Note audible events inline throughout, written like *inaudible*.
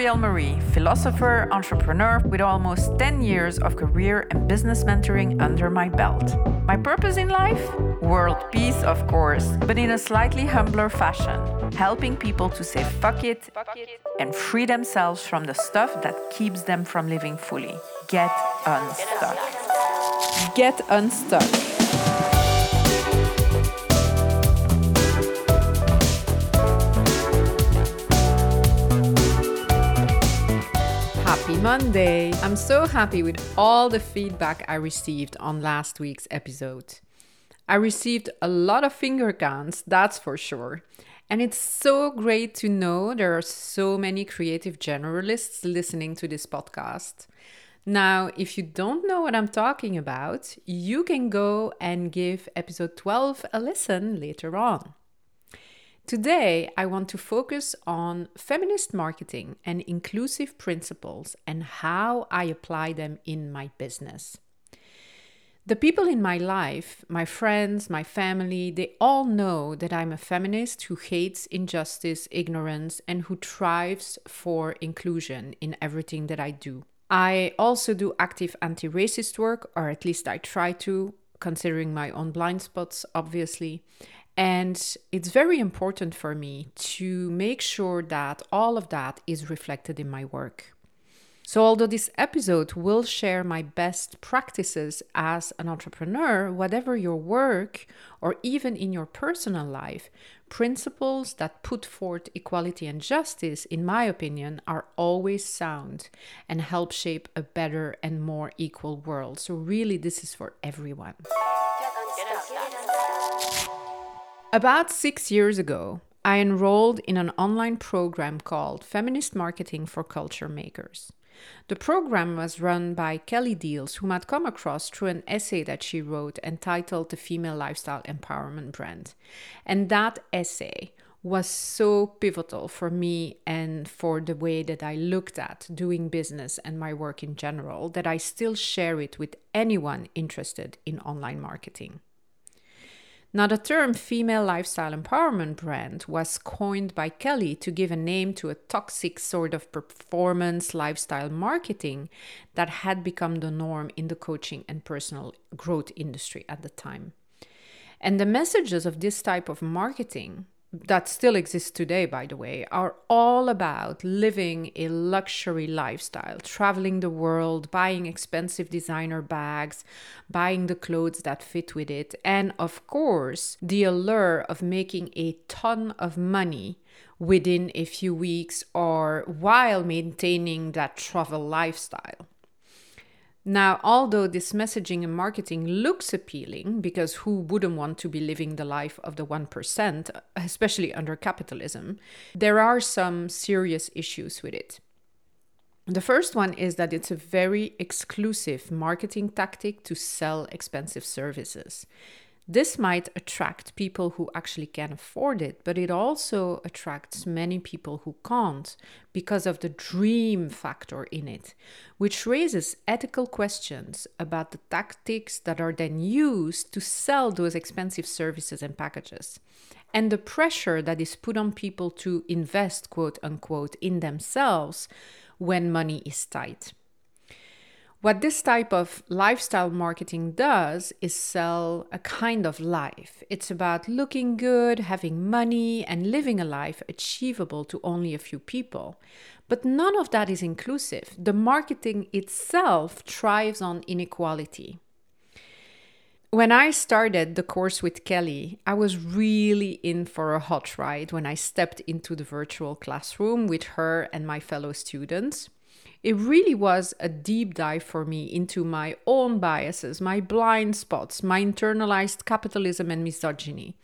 Muriel Marie, philosopher, entrepreneur with almost 10 years of career and business mentoring under my belt. My purpose in life? World peace, of course, but in a slightly humbler fashion, helping people to say fuck it, and free themselves from the stuff that keeps them from living fully. Get unstuck. Get unstuck. Monday! I'm so happy with all the feedback I received on last week's episode. I received a lot of finger guns, that's for sure. And it's so great to know there are so many creative generalists listening to this podcast. Now, if you don't know what I'm talking about, you can go and give episode 12 a listen later on. Today, I want to focus on feminist marketing and inclusive principles and how I apply them in my business. The people in my life, my friends, my family, they all know that I'm a feminist who hates injustice, ignorance, and who thrives for inclusion in everything that I do. I also do active anti racist work, or at least I try to, considering my own blind spots, obviously. And it's very important for me to make sure that all of that is reflected in my work. So, although this episode will share my best practices as an entrepreneur, whatever your work or even in your personal life, principles that put forth equality and justice, in my opinion, are always sound and help shape a better and more equal world. So, really, this is for everyone. About six years ago, I enrolled in an online program called Feminist Marketing for Culture Makers. The program was run by Kelly Diels, whom I'd come across through an essay that she wrote entitled The Female Lifestyle Empowerment Brand. And that essay was so pivotal for me and for the way that I looked at doing business and my work in general that I still share it with anyone interested in online marketing. Now, the term female lifestyle empowerment brand was coined by Kelly to give a name to a toxic sort of performance lifestyle marketing that had become the norm in the coaching and personal growth industry at the time. And the messages of this type of marketing that still exists today, by the way, are all about living a luxury lifestyle, traveling the world, buying expensive designer bags, buying the clothes that fit with it, and of course, the allure of making a ton of money within a few weeks or while maintaining that travel lifestyle. Now, although this messaging and marketing looks appealing, because who wouldn't want to be living the life of the 1%, especially under capitalism, there are some serious issues with it. The first one is that it's a very exclusive marketing tactic to sell expensive services. This might attract people who actually can afford it, but it also attracts many people who can't because of the dream factor in it, which raises ethical questions about the tactics that are then used to sell those expensive services and packages. And the pressure that is put on people to invest, quote unquote, in themselves when money is tight. What this type of lifestyle marketing does is sell a kind of life. It's about looking good, having money, and living a life achievable to only a few people. But none of that is inclusive. The marketing itself thrives on inequality. When I started the course with Kelly, I was really in for a hot ride when I stepped into the virtual classroom with her and my fellow students. It really was a deep dive for me into my own biases, my blind spots, my internalized capitalism and misogyny.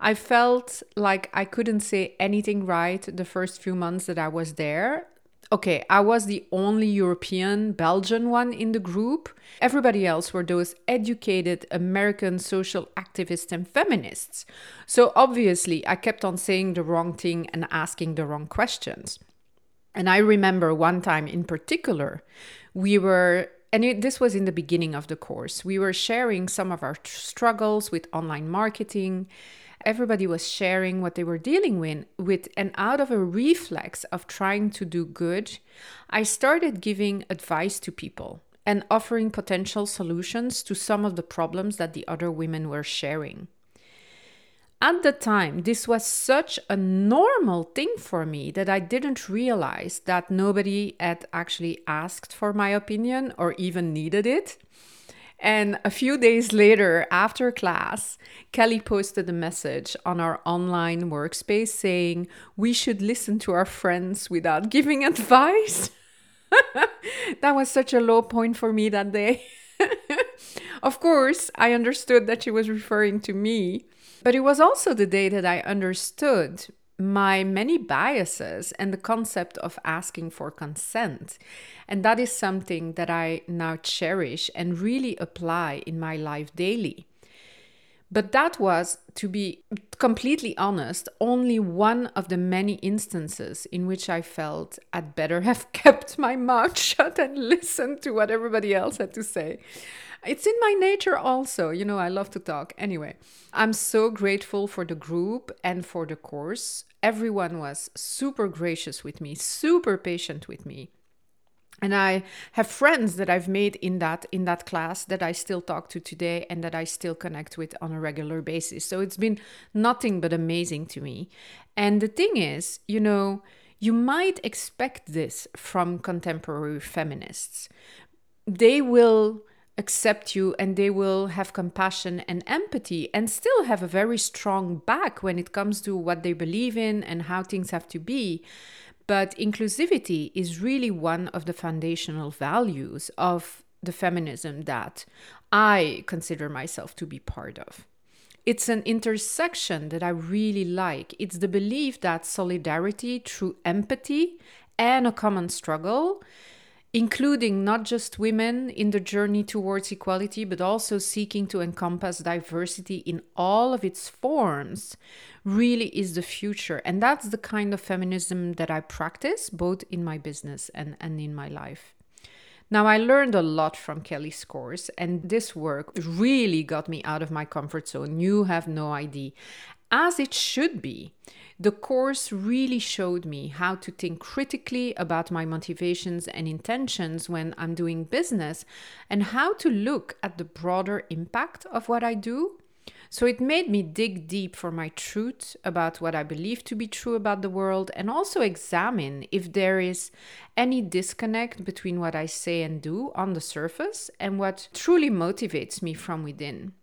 I felt like I couldn't say anything right the first few months that I was there. Okay, I was the only European, Belgian one in the group. Everybody else were those educated American social activists and feminists. So obviously, I kept on saying the wrong thing and asking the wrong questions. And I remember one time in particular, we were, and it, this was in the beginning of the course, we were sharing some of our struggles with online marketing. everybody was sharing what they were dealing with, with, and out of a reflex of trying to do good, I started giving advice to people and offering potential solutions to some of the problems that the other women were sharing. At the time, this was such a normal thing for me that I didn't realize that nobody had actually asked for my opinion or even needed it. And a few days later, after class, Kelly posted a message on our online workspace saying we should listen to our friends without *laughs* giving advice. *laughs* that was such a low point for me that day. *laughs* of course, I understood that she was referring to me, but it was also the day that I understood my many biases and the concept of asking for consent. And that is something that I now cherish and really apply in my life daily. But that was, to be completely honest, only one of the many instances in which I felt I'd better *laughs* have kept my mouth *laughs* shut and listened to what everybody else had to say. It's in my nature also, you know, I love to talk. Anyway, I'm so grateful for the group and for the course. Everyone was super gracious with me, super patient with me and i have friends that i've made in that in that class that i still talk to today and that i still connect with on a regular basis so it's been nothing but amazing to me and the thing is you know you might expect this from contemporary feminists they will accept you and they will have compassion and empathy and still have a very strong back when it comes to what they believe in and how things have to be but inclusivity is really one of the foundational values of the feminism that I consider myself to be part of. It's an intersection that I really like. It's the belief that solidarity through empathy and a common struggle including not just women in the journey towards equality, but also seeking to encompass diversity in all of its forms, really is the future. And that's the kind of feminism that I practice both in my business and, and in my life. Now, I learned a lot from Kelly's course, and this work really got me out of my comfort zone. You have no idea. As it should be. The course really showed me how to think critically about my motivations and intentions when I'm doing business and how to look at the broader impact of what I do. So it made me dig deep for my truth about what I believe to be true about the world and also examine if there is any disconnect between what I say and do on the surface and what truly motivates me from within.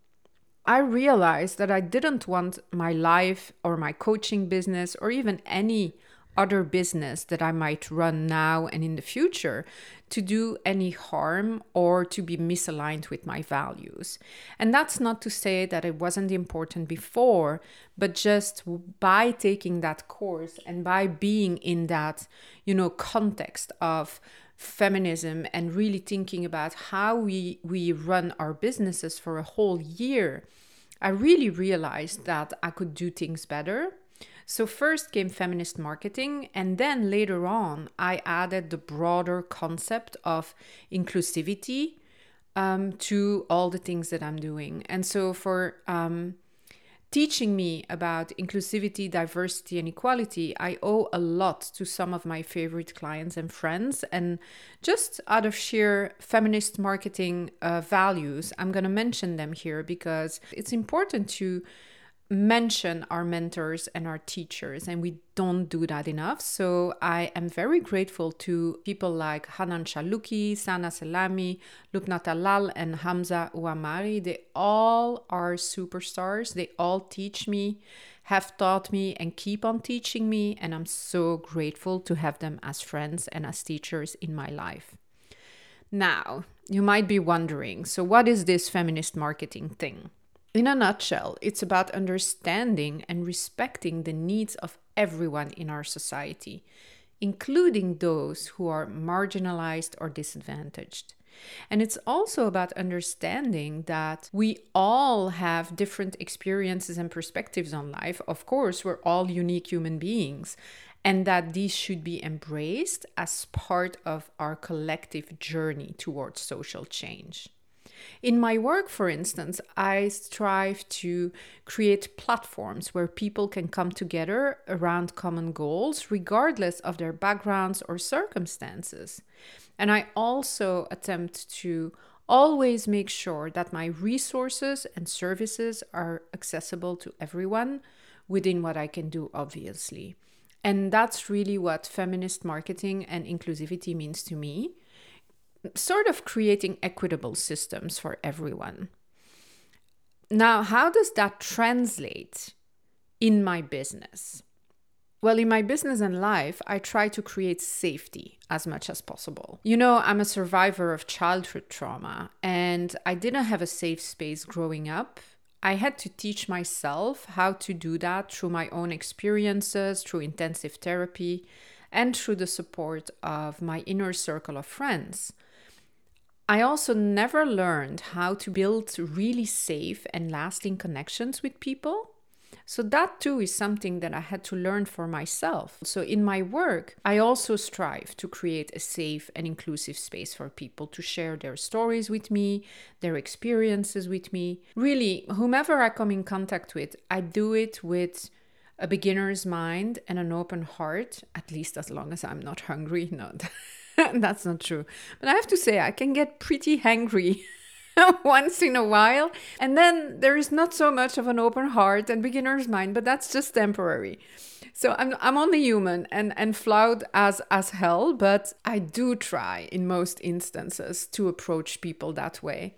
I realized that I didn't want my life or my coaching business or even any other business that I might run now and in the future to do any harm or to be misaligned with my values. And that's not to say that it wasn't important before, but just by taking that course and by being in that, you know, context of feminism and really thinking about how we we run our businesses for a whole year i really realized that i could do things better. So first came feminist marketing and then later on i added the broader concept of inclusivity um, to all the things that i'm doing. And so for um, teaching me about inclusivity, diversity, and equality, I owe a lot to some of my favorite clients and friends. And just out of sheer feminist marketing uh, values, I'm going to mention them here because it's important to mention our mentors and our teachers, and we don't do that enough. So I am very grateful to people like Hanan Shaluki, Sana Selami, Lubna Talal, and Hamza Ouamari. They all are superstars. They all teach me, have taught me, and keep on teaching me. And I'm so grateful to have them as friends and as teachers in my life. Now, you might be wondering so, what is this feminist marketing thing? In a nutshell, it's about understanding and respecting the needs of everyone in our society, including those who are marginalized or disadvantaged. And it's also about understanding that we all have different experiences and perspectives on life. Of course, we're all unique human beings, and that these should be embraced as part of our collective journey towards social change. In my work, for instance, I strive to create platforms where people can come together around common goals, regardless of their backgrounds or circumstances. And I also attempt to always make sure that my resources and services are accessible to everyone within what I can do, obviously. And that's really what feminist marketing and inclusivity means to me sort of creating equitable systems for everyone. Now, how does that translate in my business? Well, in my business and life, I try to create safety as much as possible. You know, I'm a survivor of childhood trauma and I didn't have a safe space growing up. I had to teach myself how to do that through my own experiences, through intensive therapy, and through the support of my inner circle of friends. I also never learned how to build really safe and lasting connections with people so, that too is something that I had to learn for myself. So, in my work, I also strive to create a safe and inclusive space for people to share their stories with me, their experiences with me. Really, whomever I come in contact with, I do it with a beginner's mind and an open heart, at least as long as I'm not hungry. *laughs* No, *laughs* that's not true. But I have to say, I can get pretty hangry. *laughs* once in a while. And then there is not so much of an open heart and beginner's mind, but that's just temporary. So I'm I'm only human and and flawed as as hell, but I do try in most instances to approach people that way.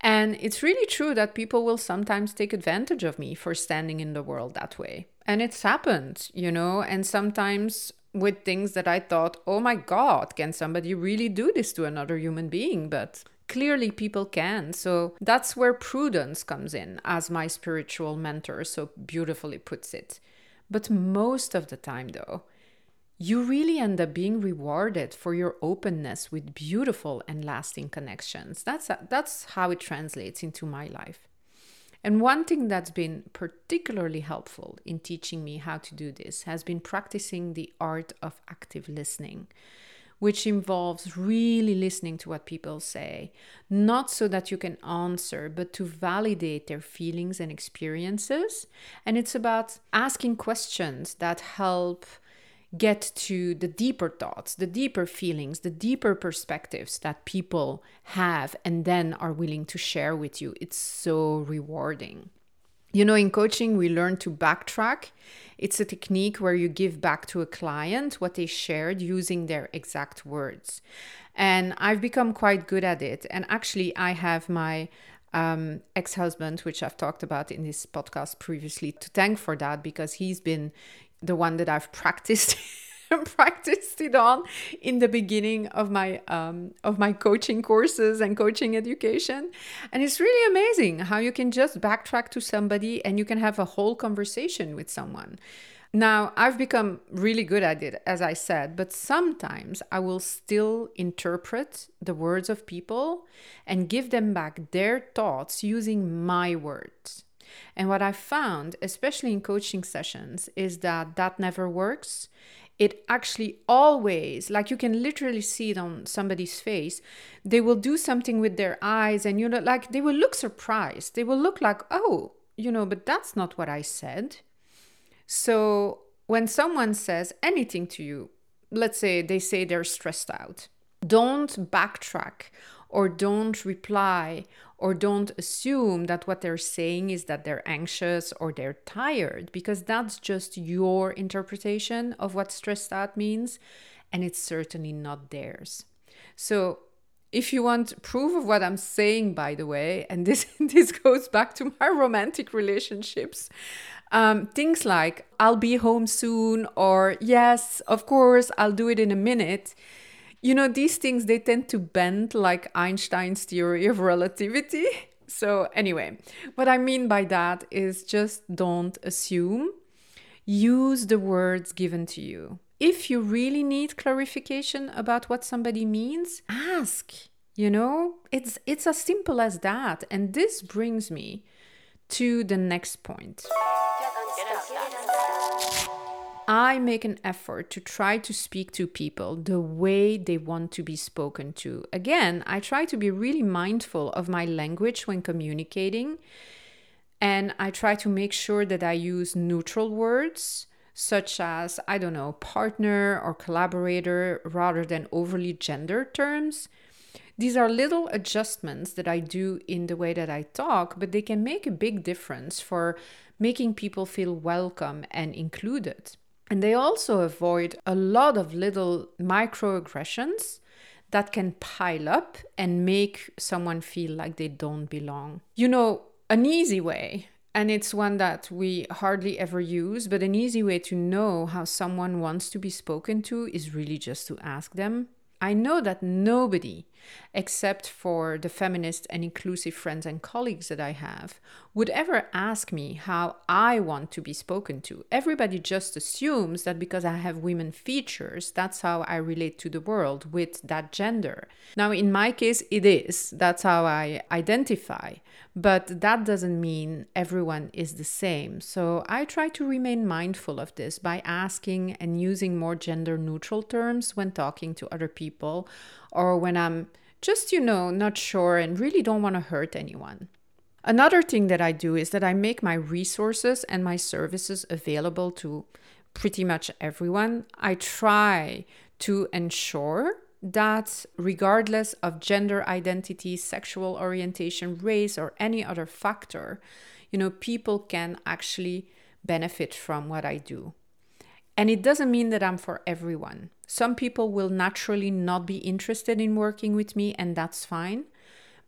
And it's really true that people will sometimes take advantage of me for standing in the world that way. And it's happened, you know, and sometimes with things that I thought, oh my God, can somebody really do this to another human being? But clearly people can. So that's where prudence comes in, as my spiritual mentor so beautifully puts it. But most of the time, though, you really end up being rewarded for your openness with beautiful and lasting connections. That's, that's how it translates into my life. And one thing that's been particularly helpful in teaching me how to do this has been practicing the art of active listening which involves really listening to what people say, not so that you can answer, but to validate their feelings and experiences. And it's about asking questions that help get to the deeper thoughts, the deeper feelings, the deeper perspectives that people have and then are willing to share with you. It's so rewarding. You know, in coaching, we learn to backtrack. It's a technique where you give back to a client what they shared using their exact words. And I've become quite good at it. And actually, I have my um, ex husband, which I've talked about in this podcast previously, to thank for that because he's been the one that I've practiced *laughs* practiced it on in the beginning of my um, of my coaching courses and coaching education. And it's really amazing how you can just backtrack to somebody and you can have a whole conversation with someone. Now i've become really good at it as i said but sometimes i will still interpret the words of people and give them back their thoughts using my words and what I found, especially in coaching sessions, is that that never works. It actually always like you can literally see it on somebody's face. They will do something with their eyes and you know like they will look surprised. They will look like oh you know but that's not what i said. So when someone says anything to you let's say they say they're stressed out don't backtrack or don't reply or don't assume that what they're saying is that they're anxious or they're tired because that's just your interpretation of what stressed out means and it's certainly not theirs. So if you want proof of what I'm saying, by the way, and this *laughs* this goes back to my romantic relationships, um, things like "I'll be home soon" or "Yes, of course, I'll do it in a minute." You know, these things, they tend to bend like Einstein's theory of relativity. *laughs* So, anyway, what I mean by that is just don't assume. Use the words given to you. If you really need clarification about what somebody means, ask. You know, it's it's as simple as that. And this brings me to the next point. I make an effort to try to speak to people the way they want to be spoken to. Again, I try to be really mindful of my language when communicating, and I try to make sure that I use neutral words such as, I don't know, partner or collaborator rather than overly gendered terms. These are little adjustments that I do in the way that I talk, but they can make a big difference for making people feel welcome and included. And they also avoid a lot of little microaggressions that can pile up and make someone feel like they don't belong. You know, an easy way, and it's one that we hardly ever use, but an easy way to know how someone wants to be spoken to is really just to ask them. I know that nobody except for the feminist and inclusive friends and colleagues that I have, would ever ask me how I want to be spoken to. Everybody just assumes that because I have women features, that's how I relate to the world with that gender. Now, in my case, it is. That's how I identify. But that doesn't mean everyone is the same. So I try to remain mindful of this by asking and using more gender neutral terms when talking to other people or when I'm just, you know, not sure and really don't want to hurt anyone. Another thing that I do is that I make my resources and my services available to pretty much everyone. I try to ensure that regardless of gender identity, sexual orientation, race, or any other factor, you know, people can actually benefit from what I do. And it doesn't mean that I'm for everyone. Some people will naturally not be interested in working with me, and that's fine.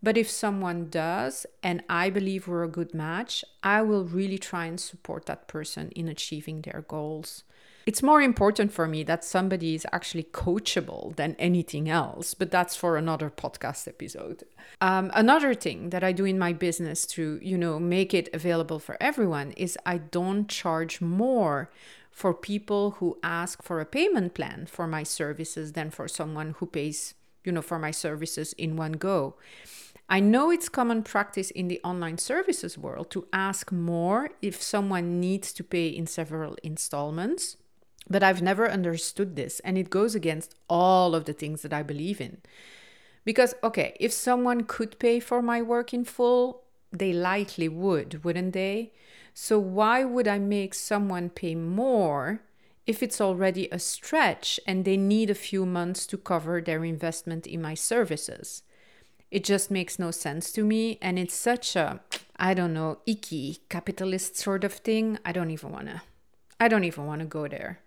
But if someone does, and I believe we're a good match, I will really try and support that person in achieving their goals. It's more important for me that somebody is actually coachable than anything else, but that's for another podcast episode. Um, another thing that I do in my business to, you know, make it available for everyone is I don't charge more for people who ask for a payment plan for my services than for someone who pays, you know, for my services in one go. I know it's common practice in the online services world to ask more if someone needs to pay in several installments, but I've never understood this and it goes against all of the things that I believe in. Because, okay, if someone could pay for my work in full, they likely would, wouldn't they? So, why would I make someone pay more if it's already a stretch and they need a few months to cover their investment in my services? It just makes no sense to me. And it's such a, I don't know, icky capitalist sort of thing. I don't even want to, I don't even want to go there.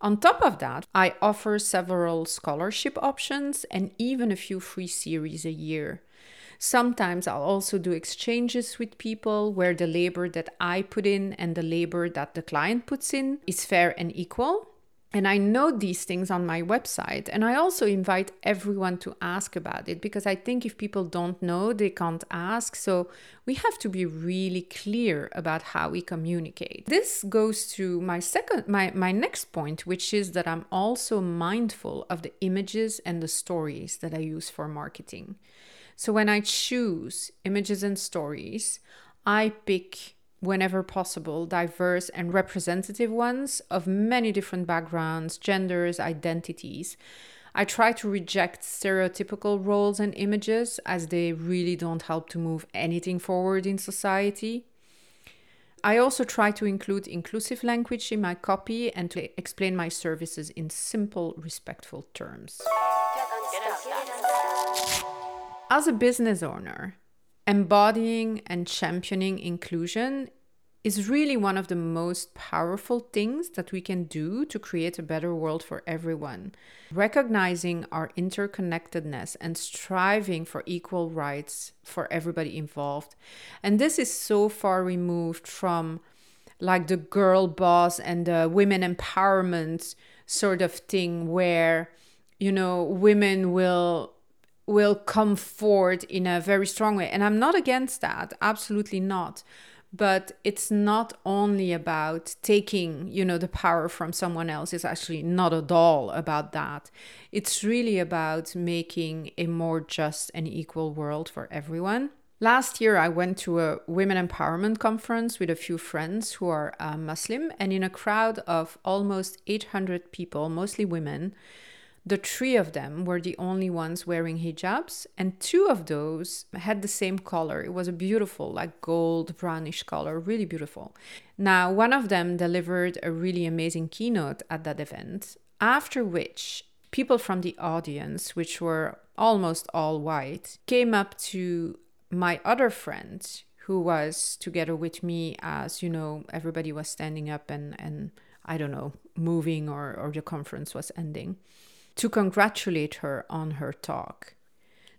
On top of that, I offer several scholarship options and even a few free series a year. Sometimes I'll also do exchanges with people where the labor that I put in and the labor that the client puts in is fair and equal. And I note these things on my website. And I also invite everyone to ask about it because I think if people don't know, they can't ask. So we have to be really clear about how we communicate. This goes to my second, my, my next point, which is that I'm also mindful of the images and the stories that I use for marketing. So when I choose images and stories, I pick whenever possible diverse and representative ones of many different backgrounds, genders, identities. I try to reject stereotypical roles and images as they really don't help to move anything forward in society. I also try to include inclusive language in my copy and to explain my services in simple, respectful terms. As a business owner, embodying and championing inclusion is really one of the most powerful things that we can do to create a better world for everyone. Recognizing our interconnectedness and striving for equal rights for everybody involved. And this is so far removed from like the girl boss and the women empowerment sort of thing where you know women will will come forward in a very strong way. And I'm not against that, absolutely not. But it's not only about taking, you know, the power from someone else. It's actually not at all about that. It's really about making a more just and equal world for everyone. Last year, I went to a women empowerment conference with a few friends who are uh, Muslim, and in a crowd of almost 800 people, mostly women, the three of them were the only ones wearing hijabs, and two of those had the same color. It was a beautiful, like gold brownish color, really beautiful. Now, one of them delivered a really amazing keynote at that event, after which people from the audience, which were almost all white, came up to my other friend who was together with me as you know everybody was standing up and and i don't know moving or or the conference was ending to congratulate her on her talk.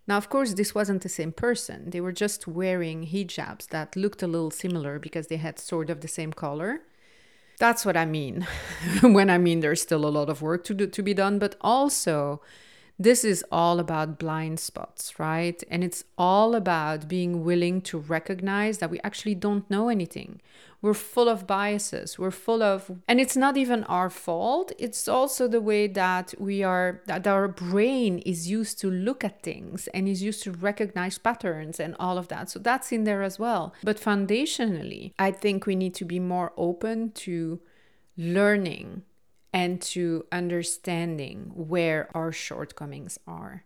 Now of course this wasn't the same person. They were just wearing hijabs that looked a little similar because they had sort of the same color. That's what i mean *laughs* when i mean there's still a lot of work to do to be done but also this is all about blind spots, right? And it's all about being willing to recognize that we actually don't know anything. We're full of biases. We're full of, and it's not even our fault. It's also the way that we are, that our brain is used to look at things and is used to recognize patterns and all of that. So that's in there as well. But foundationally, I think we need to be more open to learning and to understanding where our shortcomings are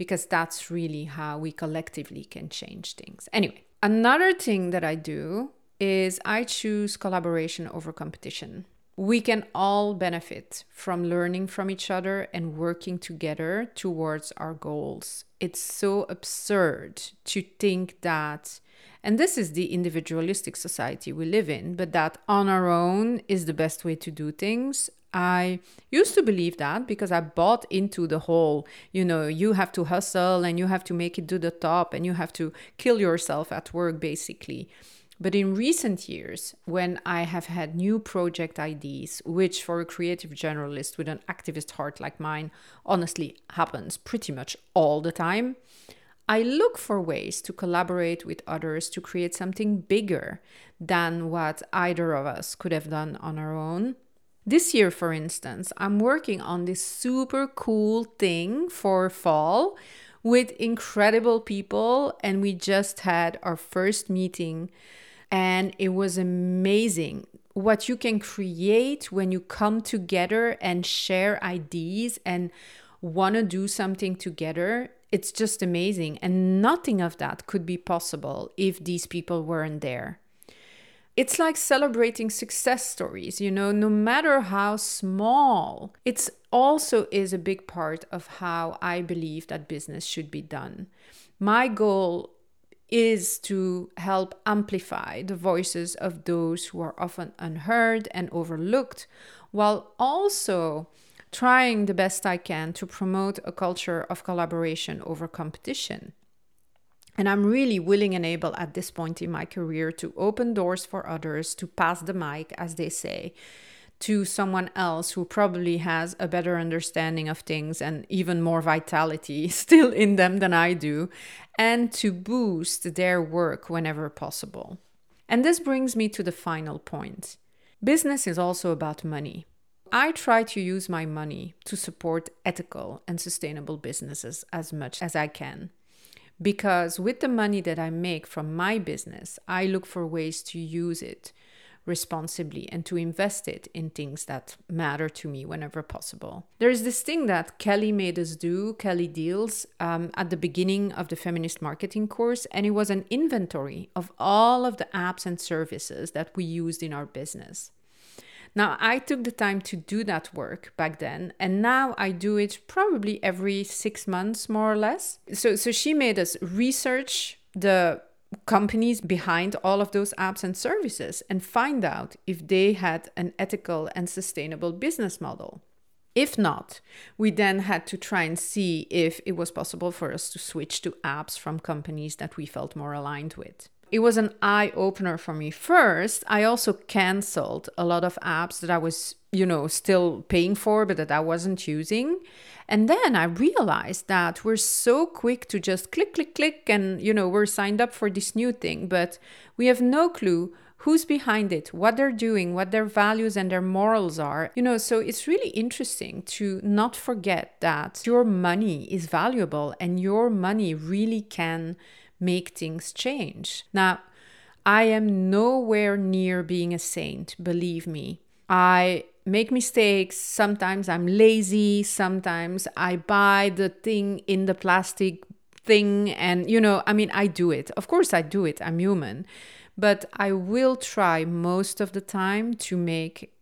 because that's really how we collectively can change things. Anyway, another thing that I do is I choose collaboration over competition. We can all benefit from learning from each other and working together towards our goals. It's so absurd to think that, and this is the individualistic society we live in, but that on our own is the best way to do things. I used to believe that because I bought into the whole, you know, you have to hustle and you have to make it to the top and you have to kill yourself at work, basically. But in recent years, when I have had new project ideas, which for a creative generalist with an activist heart like mine honestly happens pretty much all the time, I look for ways to collaborate with others to create something bigger than what either of us could have done on our own this year, for instance, I'm working on this super cool thing for fall with incredible people, and we just had our first meeting, and it was amazing what you can create when you come together and share ideas and want to do something together. It's just amazing. And nothing of that could be possible if these people weren't there it's like celebrating success stories, you know, no matter how small. It's also is a big part of how I believe that business should be done. My goal is to help amplify the voices of those who are often unheard and overlooked, while also trying the best I can to promote a culture of collaboration over competition. And I'm really willing and able at this point in my career to open doors for others, to pass the mic, as they say, to someone else who probably has a better understanding of things and even more vitality *laughs* still in them than I do, and to boost their work whenever possible. And this brings me to the final point business is also about money. I try to use my money to support ethical and sustainable businesses as much as I can because with the money that I make from my business, I look for ways to use it responsibly and to invest it in things that matter to me whenever possible. There's this thing that Kelly made us do, Kelly Diels, um, at the beginning of the feminist marketing course, and it was an inventory of all of the apps and services that we used in our business. Now, I took the time to do that work back then, and now I do it probably every six months, more or less. So, so she made us research the companies behind all of those apps and services and find out if they had an ethical and sustainable business model. If not, we then had to try and see if it was possible for us to switch to apps from companies that we felt more aligned with it was an eye opener for me. First, I also canceled a lot of apps that I was, you know, still paying for, but that I wasn't using. And then I realized that we're so quick to just click, click, click, and, you know, we're signed up for this new thing, but we have no clue who's behind it, what they're doing, what their values and their morals are. You know, so it's really interesting to not forget that your money is valuable and your money really can make things change. Now, I am nowhere near being a saint, believe me. I make mistakes. Sometimes I'm lazy. Sometimes I buy the thing in the plastic thing. And, you know, I mean, I do it. Of course, I do it. I'm human. But I will try most of the time to make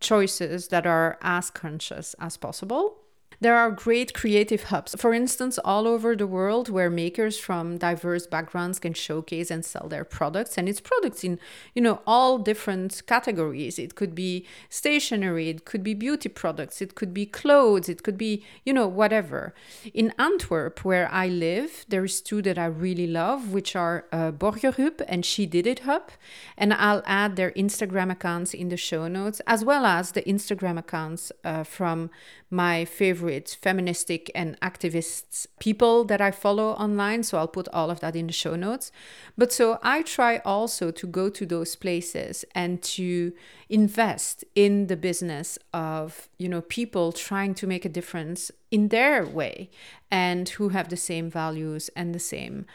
choices that are as conscious as possible. There are great creative hubs, for instance, all over the world where makers from diverse backgrounds can showcase and sell their products. And it's products in, you know, all different categories. It could be stationery, it could be beauty products, it could be clothes, it could be, you know, whatever. In Antwerp, where I live, there's two that I really love, which are uh, Borgerhub and She Did It Hub. And I'll add their Instagram accounts in the show notes, as well as the Instagram accounts uh, from my favorite feministic and activists people that I follow online. So I'll put all of that in the show notes. But so I try also to go to those places and to invest in the business of, you know, people trying to make a difference in their way and who have the same values and the same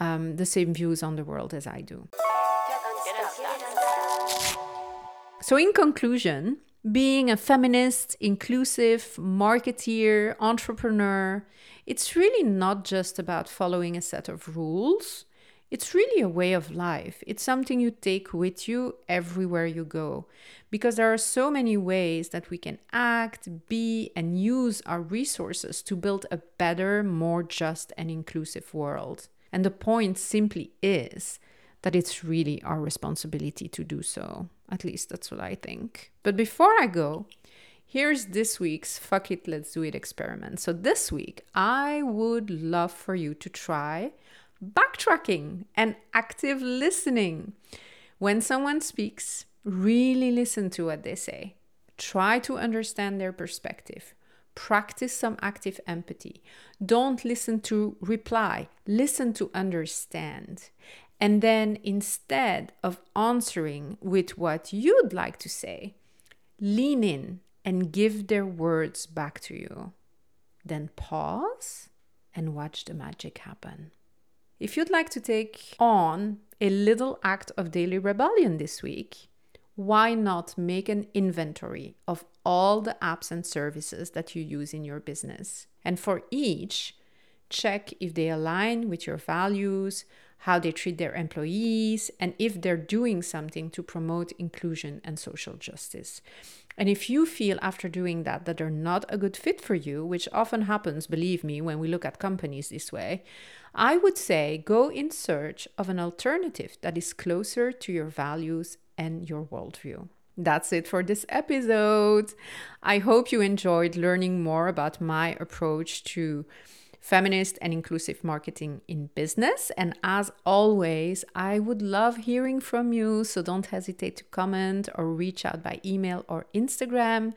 um, the same views on the world as I do. So, in conclusion, being a feminist, inclusive, marketeer, entrepreneur, it's really not just about following a set of rules. It's really a way of life. It's something you take with you everywhere you go. Because there are so many ways that we can act, be, and use our resources to build a better, more just, and inclusive world. And the point simply is that it's really our responsibility to do so. At least that's what I think. But before I go, here's this week's Fuck It, Let's Do It experiment. So this week, I would love for you to try backtracking and active listening. When someone speaks, really listen to what they say. Try to understand their perspective. Practice some active empathy. Don't listen to reply, listen to understand. And then instead of answering with what you'd like to say, lean in and give their words back to you. Then pause and watch the magic happen. If you'd like to take on a little act of daily rebellion this week, why not make an inventory of all the apps and services that you use in your business? And for each, check if they align with your values, how they treat their employees, and if they're doing something to promote inclusion and social justice. And if you feel after doing that that they're not a good fit for you, which often happens, believe me, when we look at companies this way, I would say go in search of an alternative that is closer to your values and your worldview. That's it for this episode. I hope you enjoyed learning more about my approach to feminist and inclusive marketing in business. And as always, I would love hearing from you. So don't hesitate to comment or reach out by email or Instagram.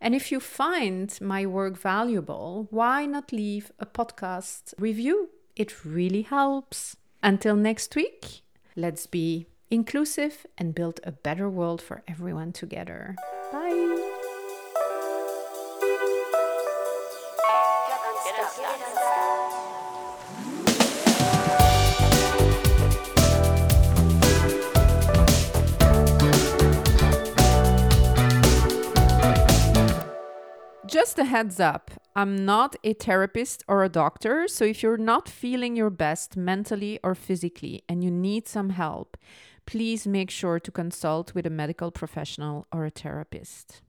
And if you find my work valuable, why not leave a podcast review? It really helps. Until next week, let's be inclusive and build a better world for everyone together. Bye. Just a heads up, I'm not a therapist or a doctor, so if you're not feeling your best mentally or physically and you need some help, please make sure to consult with a medical professional or a therapist.